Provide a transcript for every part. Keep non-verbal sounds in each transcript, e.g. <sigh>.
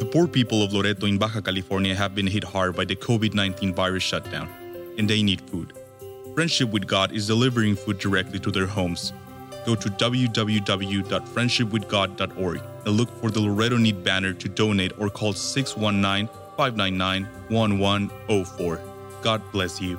The poor people of Loreto in Baja California have been hit hard by the COVID 19 virus shutdown, and they need food. Friendship with God is delivering food directly to their homes. Go to www.friendshipwithgod.org and look for the Loreto Need banner to donate or call 619 599 1104. God bless you.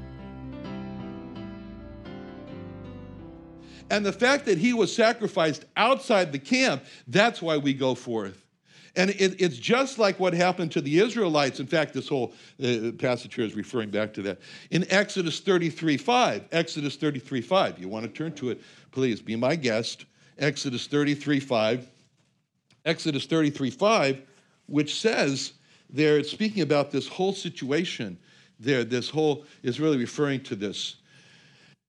And the fact that he was sacrificed outside the camp, that's why we go forth. And it, it's just like what happened to the Israelites. In fact, this whole uh, passage here is referring back to that. In Exodus 33 5, Exodus 33 5, you want to turn to it, please be my guest. Exodus 33 5. Exodus 33 5, which says there, it's speaking about this whole situation there. This whole is really referring to this.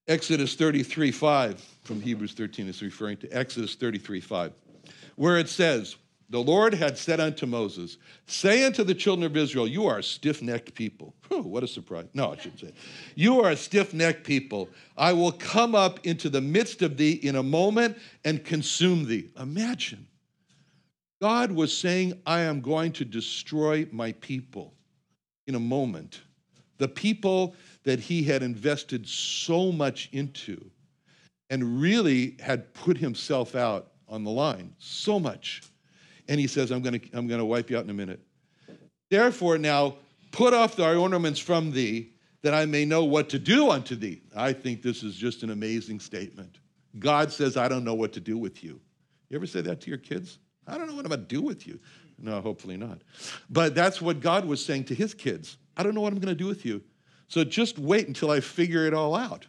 Exodus 33 5 from Hebrews 13 is referring to Exodus 33 5, where it says, The Lord had said unto Moses, Say unto the children of Israel, You are stiff necked people. Whew, what a surprise. No, I shouldn't say. You are a stiff necked people. I will come up into the midst of thee in a moment and consume thee. Imagine. God was saying, I am going to destroy my people in a moment. The people that he had invested so much into and really had put himself out on the line so much. And he says, I'm going to I'm going to wipe you out in a minute. Therefore, now put off thy ornaments from thee, that I may know what to do unto thee. I think this is just an amazing statement. God says, I don't know what to do with you. You ever say that to your kids? I don't know what I'm going to do with you. No, hopefully not. But that's what God was saying to his kids. I don't know what I'm going to do with you. So just wait until I figure it all out.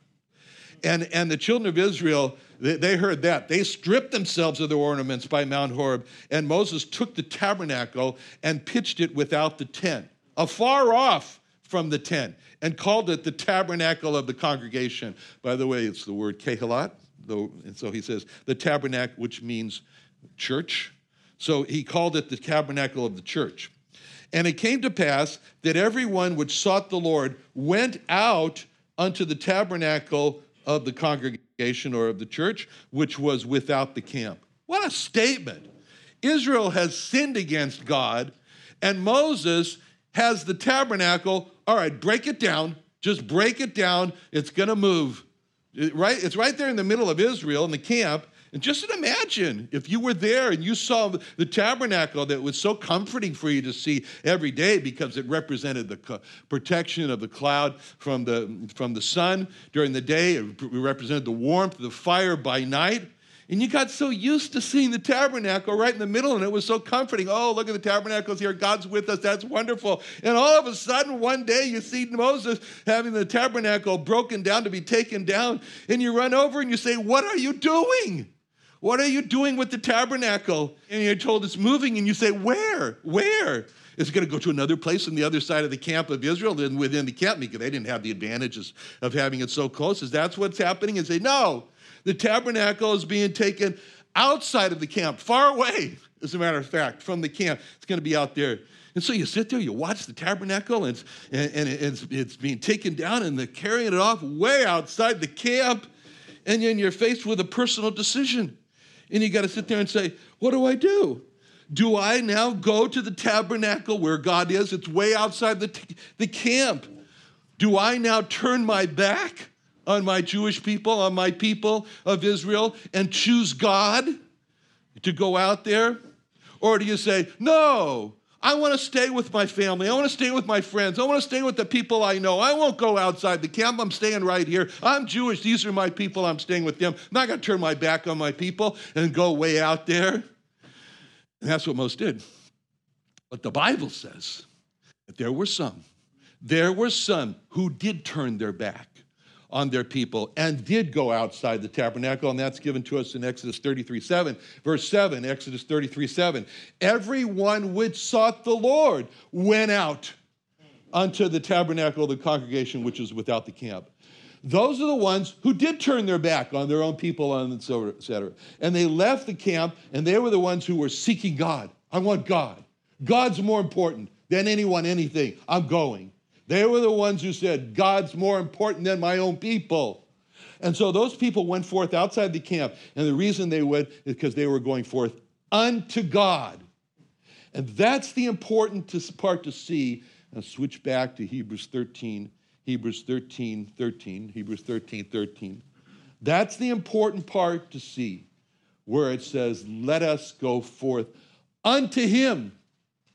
And, and the children of Israel, they, they heard that. They stripped themselves of their ornaments by Mount Horeb, and Moses took the tabernacle and pitched it without the tent, afar off from the tent, and called it the tabernacle of the congregation. By the way, it's the word kehilat, though, and so he says the tabernacle, which means church. So he called it the tabernacle of the church. And it came to pass that everyone which sought the Lord went out unto the tabernacle of the congregation or of the church, which was without the camp. What a statement! Israel has sinned against God, and Moses has the tabernacle. All right, break it down. Just break it down. It's going to move. Right? It's right there in the middle of Israel in the camp. And just imagine if you were there and you saw the tabernacle that was so comforting for you to see every day because it represented the protection of the cloud from the, from the sun during the day, it represented the warmth of the fire by night. And you got so used to seeing the tabernacle right in the middle, and it was so comforting. Oh, look at the tabernacles here. God's with us. That's wonderful. And all of a sudden, one day, you see Moses having the tabernacle broken down to be taken down, and you run over and you say, What are you doing? What are you doing with the tabernacle? And you're told it's moving, and you say, Where? Where? Is it going to go to another place on the other side of the camp of Israel than within the camp? Because they didn't have the advantages of having it so close. Is that's what's happening? And say, No, the tabernacle is being taken outside of the camp, far away, as a matter of fact, from the camp. It's going to be out there. And so you sit there, you watch the tabernacle, and it's, and it's, it's being taken down, and they're carrying it off way outside the camp. And then you're faced with a personal decision. And you got to sit there and say, What do I do? Do I now go to the tabernacle where God is? It's way outside the, t- the camp. Do I now turn my back on my Jewish people, on my people of Israel, and choose God to go out there Or do you say, no, I want to stay with my family. I want to stay with my friends. I want to stay with the people I know. I won't go outside the camp. I'm staying right here. I'm Jewish. These are my people. I'm staying with them. I'm not going to turn my back on my people and go way out there. And that's what most did. But the Bible says that there were some, there were some who did turn their back on their people and did go outside the tabernacle, and that's given to us in Exodus 33 7. Verse 7, Exodus 33 7. Everyone which sought the Lord went out unto the tabernacle of the congregation which is without the camp. Those are the ones who did turn their back on their own people, and et cetera. And they left the camp, and they were the ones who were seeking God. I want God. God's more important than anyone, anything. I'm going. They were the ones who said, God's more important than my own people. And so those people went forth outside the camp. And the reason they went is because they were going forth unto God. And that's the important part to see. I'll switch back to Hebrews 13, Hebrews 13, 13, Hebrews 13, 13. That's the important part to see where it says, Let us go forth unto him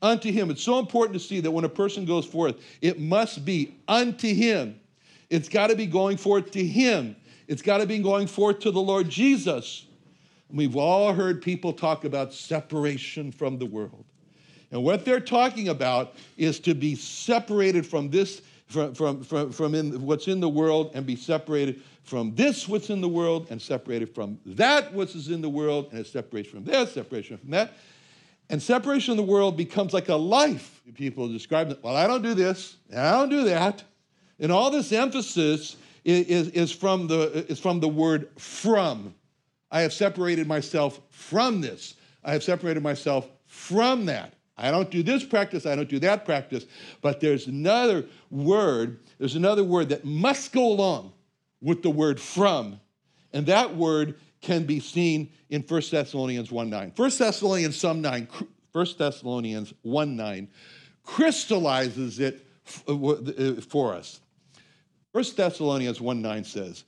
unto him. It's so important to see that when a person goes forth, it must be unto him. It's got to be going forth to him. It's got to be going forth to the Lord Jesus. We've all heard people talk about separation from the world. And what they're talking about is to be separated from this, from, from, from, from in, what's in the world, and be separated from this, what's in the world, and separated from that, what's in the world, and it's separation from this, separation from that. And separation from the world becomes like a life. People describe it, well, I don't do this, I don't do that. And all this emphasis is, is, is, from the, is from the word from. I have separated myself from this. I have separated myself from that. I don't do this practice, I don't do that practice. But there's another word, there's another word that must go along with the word from. And that word can be seen in 1 Thessalonians 1 9. 1 Thessalonians some 9, 1 Thessalonians 1 9 crystallizes it uh, uh, for us. 1 Thessalonians 1 9 says,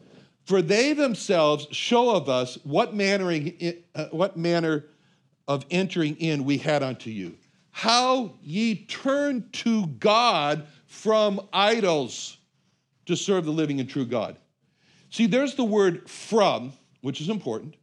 For they themselves show of us what manner, uh, what manner of entering in we had unto you, how ye turned to God from idols to serve the living and true God. See, there's the word from, which is important.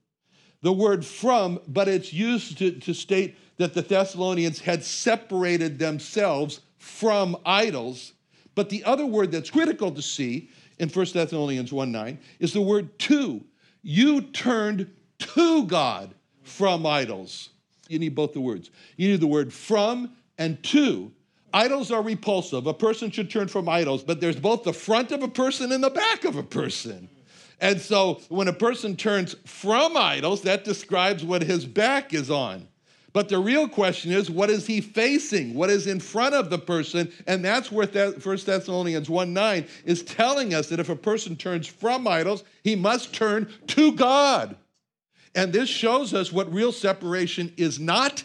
The word from, but it's used to, to state that the Thessalonians had separated themselves from idols. But the other word that's critical to see in 1 Thessalonians 1 9 is the word to. You turned to God from idols. You need both the words. You need the word from and to. Idols are repulsive. A person should turn from idols, but there's both the front of a person and the back of a person. And so when a person turns from idols, that describes what his back is on. But the real question is, what is he facing? What is in front of the person? And that's where 1 Thessalonians 1 9 is telling us that if a person turns from idols, he must turn to God. And this shows us what real separation is not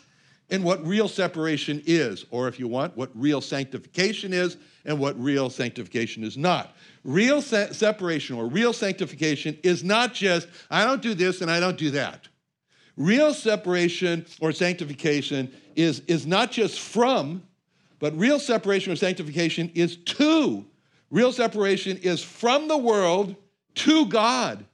and what real separation is, or if you want, what real sanctification is and what real sanctification is not. Real se- separation or real sanctification is not just, I don't do this and I don't do that. Real separation or sanctification is, is not just from, but real separation or sanctification is to. Real separation is from the world to God,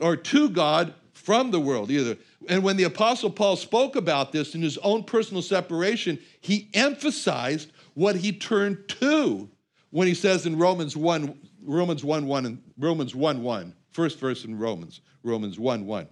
or to God from the world, either. And when the Apostle Paul spoke about this in his own personal separation, he emphasized what he turned to when he says in Romans 1, Romans 1 1 and Romans 1 1, first verse in Romans, Romans 1 1.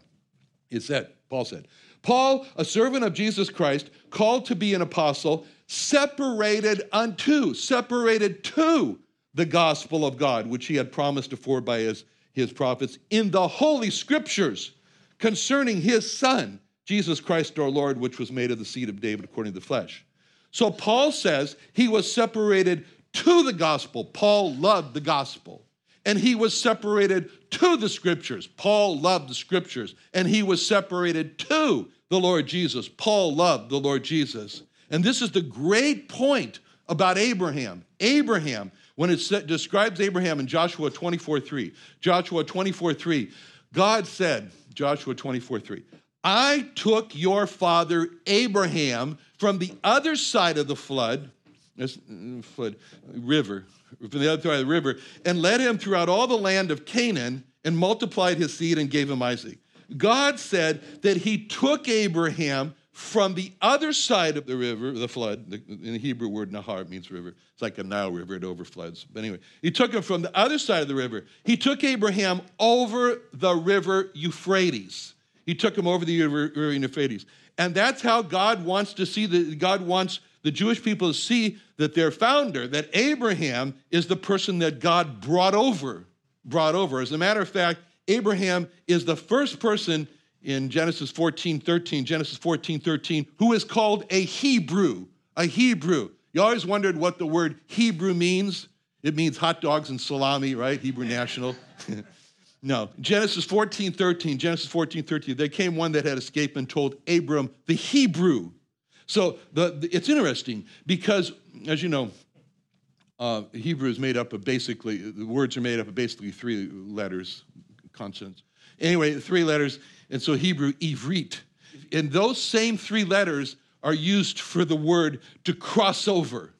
It said, Paul said, Paul, a servant of Jesus Christ, called to be an apostle, separated unto, separated to the gospel of God, which he had promised afore by his, his prophets in the holy scriptures concerning his son, Jesus Christ our Lord, which was made of the seed of David according to the flesh. So Paul says he was separated to the gospel. Paul loved the gospel. And he was separated to the scriptures. Paul loved the scriptures. And he was separated to the Lord Jesus. Paul loved the Lord Jesus. And this is the great point about Abraham. Abraham, when it describes Abraham in Joshua 24 3, Joshua 24 3, God said, Joshua 24 3, I took your father Abraham from the other side of the flood, mm, flood river, from the other side of the river, and led him throughout all the land of Canaan and multiplied his seed and gave him Isaac. God said that he took Abraham from the other side of the river, the flood, the, in the Hebrew word Nahar means river. It's like a Nile river, it overfloods. But anyway, he took him from the other side of the river. He took Abraham over the river Euphrates. He took him over the Euphrates. And that's how God wants to see the God wants the Jewish people to see that their founder, that Abraham is the person that God brought over, brought over. As a matter of fact, Abraham is the first person in Genesis 14, 13, Genesis 14, 13, who is called a Hebrew, a Hebrew. You always wondered what the word Hebrew means. It means hot dogs and salami, right? Hebrew national. No. Genesis 14, 13, Genesis 14, 13, there came one that had escaped and told Abram the Hebrew. So the, the it's interesting because, as you know, uh, Hebrew is made up of basically, the words are made up of basically three letters, consonants. Anyway, three letters, and so Hebrew, ivrit. And those same three letters are used for the word to cross over,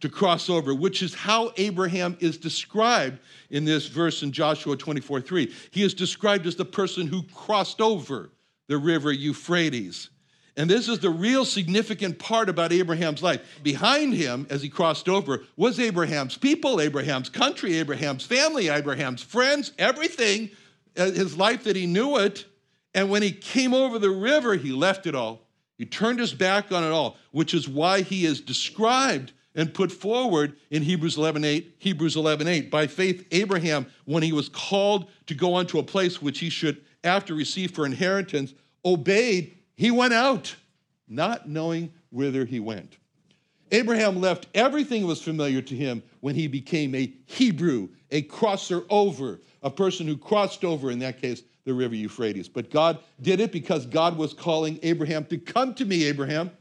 to cross over, which is how Abraham is described in this verse in Joshua 24 3. He is described as the person who crossed over the river Euphrates. And this is the real significant part about Abraham's life. Behind him, as he crossed over, was Abraham's people, Abraham's country, Abraham's family, Abraham's friends, everything, uh, his life that he knew it. And when he came over the river, he left it all. He turned his back on it all, which is why he is described and put forward in Hebrews 11:8, Hebrews 11:8. By faith Abraham when he was called to go unto a place which he should after receive for inheritance, obeyed, he went out, not knowing whither he went. Abraham left everything that was familiar to him when he became a Hebrew, a crosser over, a person who crossed over in that case the river Euphrates. But God did it because God was calling Abraham to come to me, Abraham.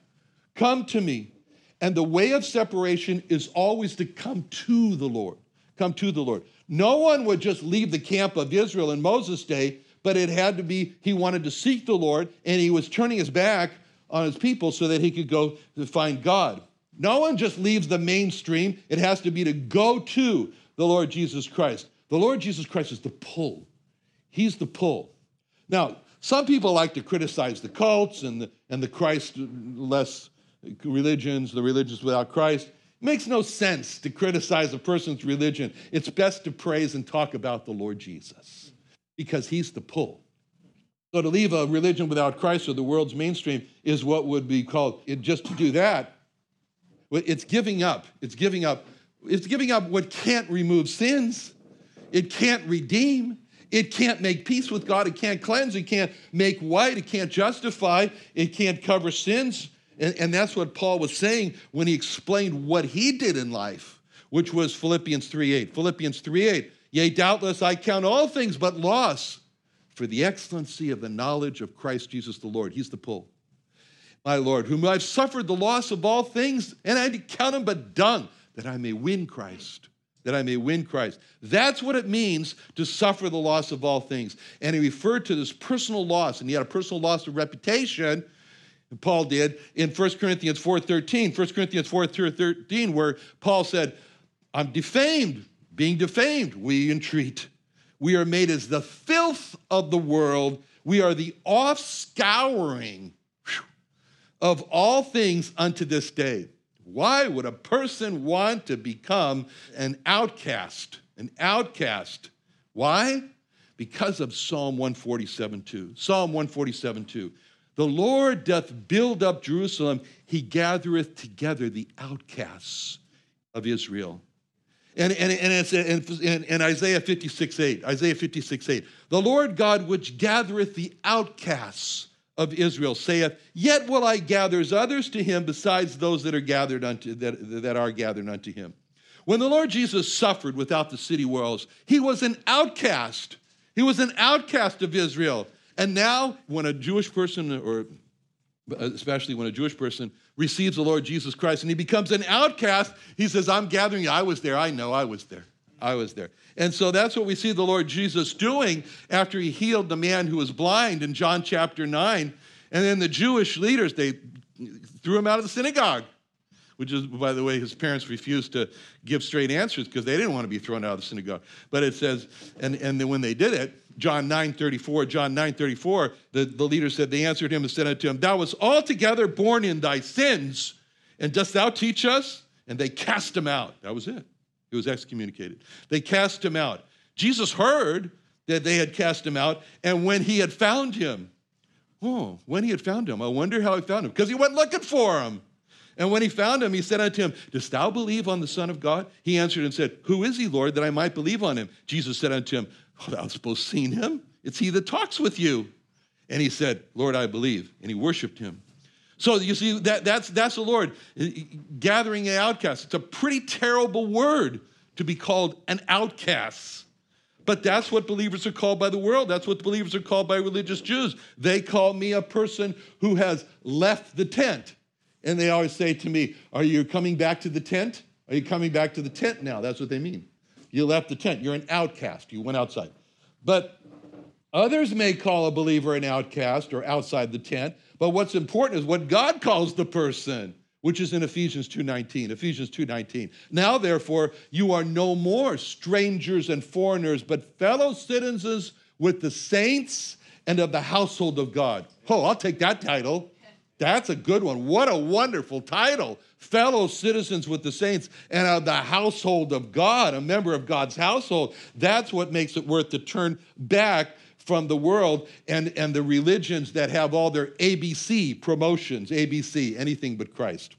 Come to me. And the way of separation is always to come to the Lord. Come to the Lord. No one would just leave the camp of Israel in Moses' day, but it had to be, he wanted to seek the Lord, and he was turning his back on his people so that he could go to find God. No one just leaves the mainstream. It has to be to go to the Lord Jesus Christ. The Lord Jesus Christ is the pull. He's the pull. Now, some people like to criticize the cults and the, and the Christ-less religions, the religions without Christ. It makes no sense to criticize a person's religion. It's best to praise and talk about the Lord Jesus because he's the pull. So to leave a religion without Christ or the world's mainstream is what would be called, it, just to do that, it's giving up. It's giving up. It's giving up what can't remove sins. It can't redeem. It can't make peace with God. It can't cleanse. It can't make white. It can't justify. It can't cover sins. And, and that's what Paul was saying when he explained what he did in life, which was Philippians 3.8. Philippians 3.8. Yea, doubtless I count all things but loss for the excellency of the knowledge of Christ Jesus the Lord. He's the pull. My Lord, whom I've suffered the loss of all things, and I count them but dung, that I may win Christ that I may win Christ. That's what it means to suffer the loss of all things. And he referred to this personal loss, and he had a personal loss of reputation. Paul did in 1 Corinthians 4:13, 1 Corinthians 4:13, where Paul said, I'm defamed, being defamed, we entreat. We are made as the filth of the world. We are the offscouring of all things unto this day. Why would a person want to become an outcast? An outcast. Why? Because of Psalm 147 2. Psalm 147 2. The Lord doth build up Jerusalem, he gathereth together the outcasts of Israel. And, and, and it's in, Isaiah 56 8. Isaiah 56 8. The Lord God which gathereth the outcasts of Israel saith, Yet will I gather others to him besides those that are gathered unto that, that are gathered unto him. When the Lord Jesus suffered without the city walls, he was an outcast. He was an outcast of Israel. And now, when a Jewish person, or especially when a Jewish person receives the Lord Jesus Christ and he becomes an outcast, he says, I'm gathering. I was there. I know I was there. I was there. And so that's what we see the Lord Jesus doing after he healed the man who was blind in John chapter 9. And then the Jewish leaders, they threw him out of the synagogue, which is, by the way, his parents refused to give straight answers because they didn't want to be thrown out of the synagogue. But it says, and, and then when they did it, John 9 34, John 9 34, the, the leader said, They answered him and said unto him, Thou wast altogether born in thy sins, and dost thou teach us? And they cast him out. That was it. He was excommunicated. They cast him out. Jesus heard that they had cast him out, and when he had found him, oh, when he had found him, I wonder how he found him, because he went looking for him. And when he found him, he said unto him, Dost thou believe on the Son of God? He answered and said, Who is he, Lord, that I might believe on him? Jesus said unto him, Oh, thou both seen him. It's he that talks with you. And he said, Lord, I believe. And he worshiped him. So you see, that, that's, that's the Lord gathering an outcast. It's a pretty terrible word to be called an outcast. But that's what believers are called by the world. That's what believers are called by religious Jews. They call me a person who has left the tent. And they always say to me, Are you coming back to the tent? Are you coming back to the tent now? That's what they mean. You left the tent. You're an outcast. You went outside. But others may call a believer an outcast or outside the tent. But what's important is what God calls the person, which is in Ephesians 2:19. Ephesians 2:19. Now therefore you are no more strangers and foreigners, but fellow citizens with the saints and of the household of God. Oh, I'll take that title. That's a good one. What a wonderful title. Fellow citizens with the saints and of the household of God, a member of God's household. That's what makes it worth to turn back from the world and, and the religions that have all their ABC promotions, ABC, anything but Christ.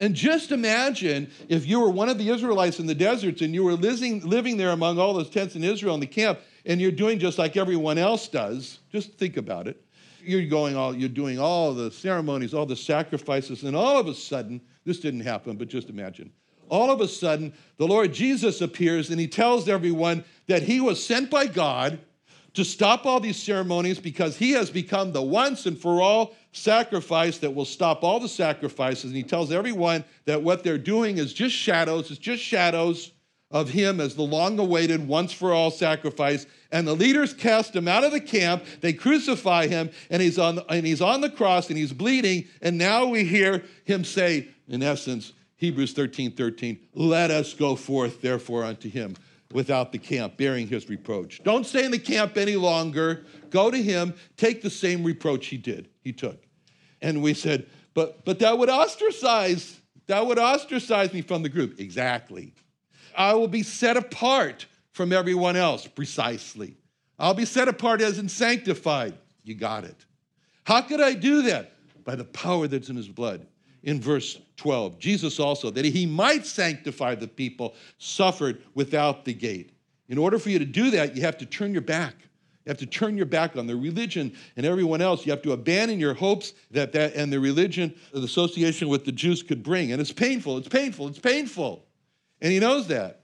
And just imagine if you were one of the Israelites in the deserts and you were living, living there among all those tents in Israel in the camp, and you're doing just like everyone else does. Just think about it you're going all, you're doing all the ceremonies, all the sacrifices, and all of a sudden, this didn't happen, but just imagine. All of a sudden, the Lord Jesus appears and he tells everyone that he was sent by God to stop all these ceremonies because he has become the once and for all sacrifice that will stop all the sacrifices. And he tells everyone that what they're doing is just shadows, it's just shadows of him as the long awaited once for all sacrifice. And the leaders cast him out of the camp. They crucify him, and he's, on, and he's on the cross and he's bleeding. And now we hear him say, in essence, Hebrews 13 13, let us go forth, therefore, unto him without the camp, bearing his reproach. Don't stay in the camp any longer. Go to him, take the same reproach he did, he took. And we said, but, but that would ostracize, that would ostracize me from the group. Exactly. I will be set apart from everyone else, precisely. I'll be set apart as in sanctified. You got it. How could I do that? By the power that's in his blood. In verse 12, Jesus also, that he might sanctify the people, suffered without the gate. In order for you to do that, you have to turn your back. You have to turn your back on the religion and everyone else. You have to abandon your hopes that that and the religion, the association with the Jews could bring. And it's painful, it's painful, it's painful. And he knows that.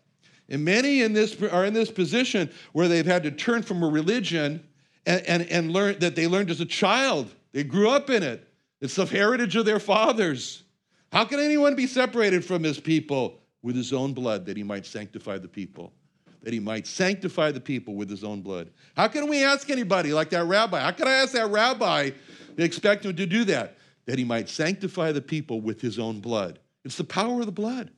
And many in this are in this position where they've had to turn from a religion and, and, and learn that they learned as a child. They grew up in it. It's the heritage of their fathers. How can anyone be separated from his people? With his own blood, that he might sanctify the people. That he might sanctify the people with his own blood. How can we ask anybody like that rabbi? How can I ask that rabbi to expect him to do that? That he might sanctify the people with his own blood. It's the power of the blood.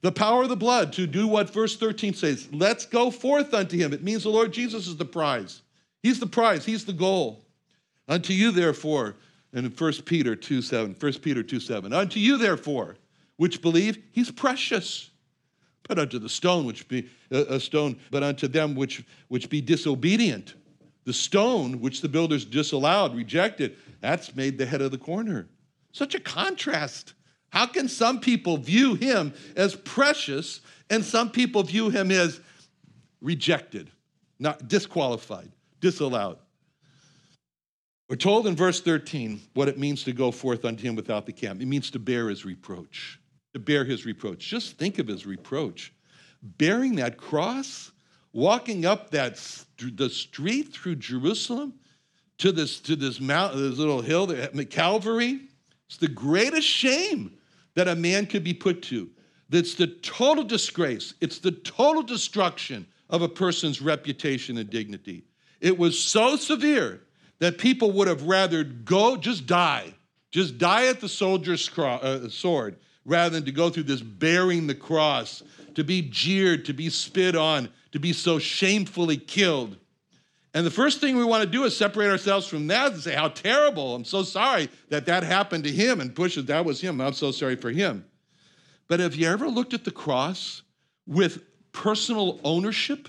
The power of the blood to do what verse 13 says. Let's go forth unto him. It means the Lord Jesus is the prize. He's the prize, he's the goal. Unto you, therefore, and in 1 Peter 2 7, 1 Peter 2 7, unto you, therefore, which believe, he's precious. But unto the stone which be uh, a stone, but unto them which which be disobedient, the stone which the builders disallowed, rejected, that's made the head of the corner. Such a contrast. How can some people view him as precious and some people view him as rejected, not disqualified, disallowed? We're told in verse 13 what it means to go forth unto him without the camp. It means to bear his reproach, to bear his reproach. Just think of his reproach. Bearing that cross, walking up that the street through Jerusalem to this to this mountain, this little hill, Calvary. It's the greatest shame that a man could be put to. That's the total disgrace, it's the total destruction of a person's reputation and dignity. It was so severe that people would have rather go, just die, just die at the soldier's uh, sword, rather than to go through this bearing the cross, to be jeered, to be spit on, to be so shamefully killed. And the first thing we want to do is separate ourselves from that and say, How terrible. I'm so sorry that that happened to him and push it, that was him. I'm so sorry for him. But have you ever looked at the cross with personal ownership?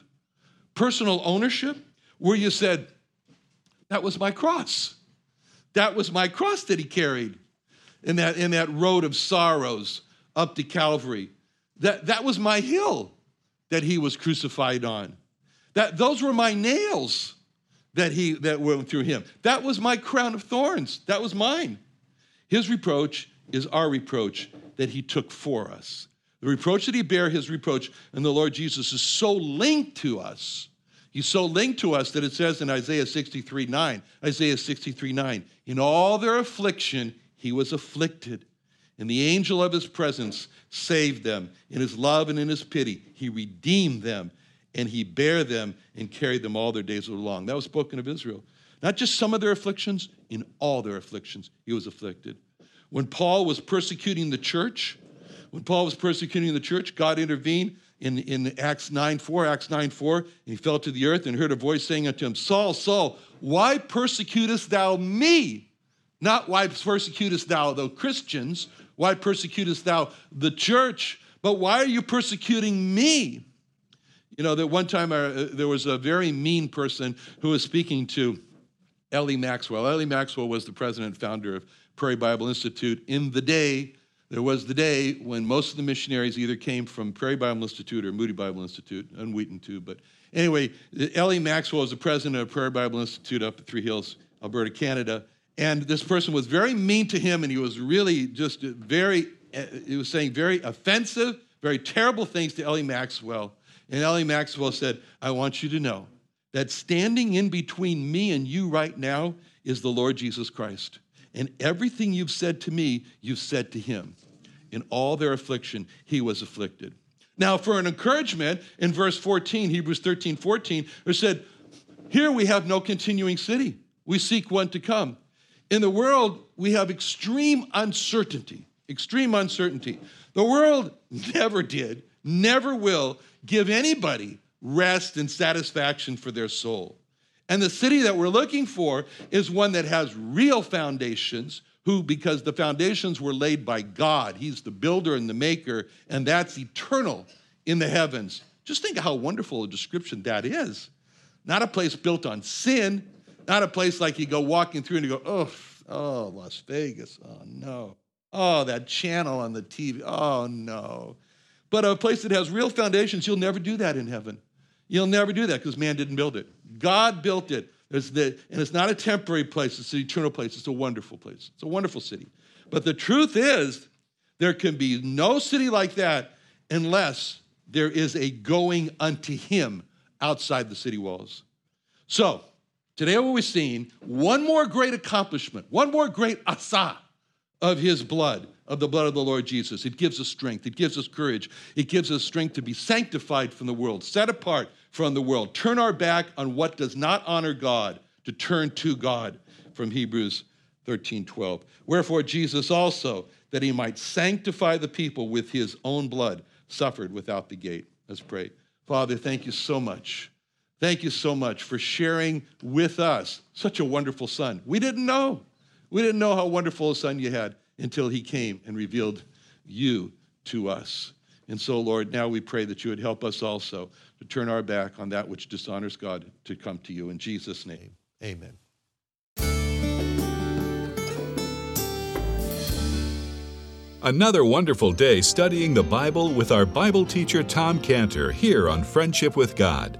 Personal ownership, where you said, That was my cross. That was my cross that he carried in that, in that road of sorrows up to Calvary. That, that was my hill that he was crucified on. That, those were my nails that, he, that went through him. That was my crown of thorns. That was mine. His reproach is our reproach that he took for us. The reproach that he bare, his reproach, and the Lord Jesus is so linked to us. He's so linked to us that it says in Isaiah 63 9, Isaiah 63 9, in all their affliction, he was afflicted. And the angel of his presence saved them. In his love and in his pity, he redeemed them and he bare them and carried them all their days along. That was spoken of Israel. Not just some of their afflictions, in all their afflictions, he was afflicted. When Paul was persecuting the church, when Paul was persecuting the church, God intervened in, in Acts 9 4, Acts 9 4, and he fell to the earth and heard a voice saying unto him, Saul, Saul, why persecutest thou me? Not why persecutest thou the Christians, why persecutest thou the church, but why are you persecuting me? You know, that one time uh, there was a very mean person who was speaking to L.E. Maxwell. L.E. Maxwell was the president and founder of Prairie Bible Institute. In the day, there was the day when most of the missionaries either came from Prairie Bible Institute or Moody Bible Institute, and Wheaton too. But anyway, L.E. Maxwell was the president of Prairie Bible Institute up at Three Hills, Alberta, Canada. And this person was very mean to him, and he was really just very, uh, he was saying very offensive, very terrible things to L.E. Maxwell. And L.E. Maxwell said, I want you to know that standing in between me and you right now is the Lord Jesus Christ. And everything you've said to me, you've said to him. In all their affliction, he was afflicted. Now, for an encouragement, in verse 14, Hebrews 13, 14, it said, Here we have no continuing city. We seek one to come. In the world, we have extreme uncertainty. Extreme uncertainty. The world <laughs> never did, never will give anybody rest and satisfaction for their soul. And the city that we're looking for is one that has real foundations, who, because the foundations were laid by God, He's the builder and the maker, and that's eternal in the heavens. Just think of how wonderful a description that is. Not a place built on sin, not a place like you go walking through and you go, oh, oh, Las Vegas, oh no. Oh, that channel on the TV, oh no. But a place that has real foundations, you'll never do that in heaven. You'll never do that because man didn't build it. God built it. The, and it's not a temporary place, it's an eternal place. It's a wonderful place. It's a wonderful city. But the truth is, there can be no city like that unless there is a going unto him outside the city walls. So, today what we've seen, one more great accomplishment, one more great asa of his blood of the blood of the Lord Jesus. It gives us strength, it gives us courage, it gives us strength to be sanctified from the world, set apart from the world, turn our back on what does not honor God, to turn to God from Hebrews 13 12. Wherefore, Jesus also, that he might sanctify the people with his own blood, suffered without the gate. Let's pray. Father, thank you so much. Thank you so much for sharing with us such a wonderful son. We didn't know. We didn't know how wonderful a son you had until he came and revealed you to us. And so, Lord, now we pray that you would help us also to turn our back on that which dishonors God to come to you. In Jesus' name, amen. Another wonderful day studying the Bible with our Bible teacher Tom Cantor here on Friendship with God.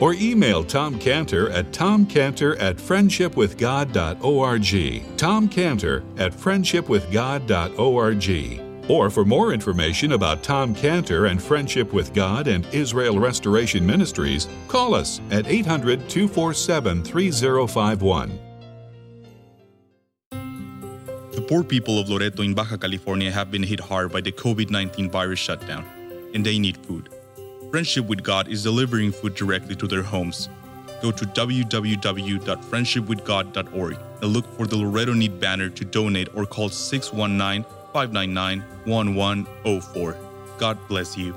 Or email Tom Cantor at tomcantor at friendshipwithgod.org. Tom Cantor at friendshipwithgod.org. Or for more information about Tom Cantor and Friendship with God and Israel Restoration Ministries, call us at 800 247 3051. The poor people of Loreto in Baja California have been hit hard by the COVID 19 virus shutdown, and they need food. Friendship with God is delivering food directly to their homes. Go to www.friendshipwithgod.org and look for the Loreto Need banner to donate or call 619 599 1104. God bless you.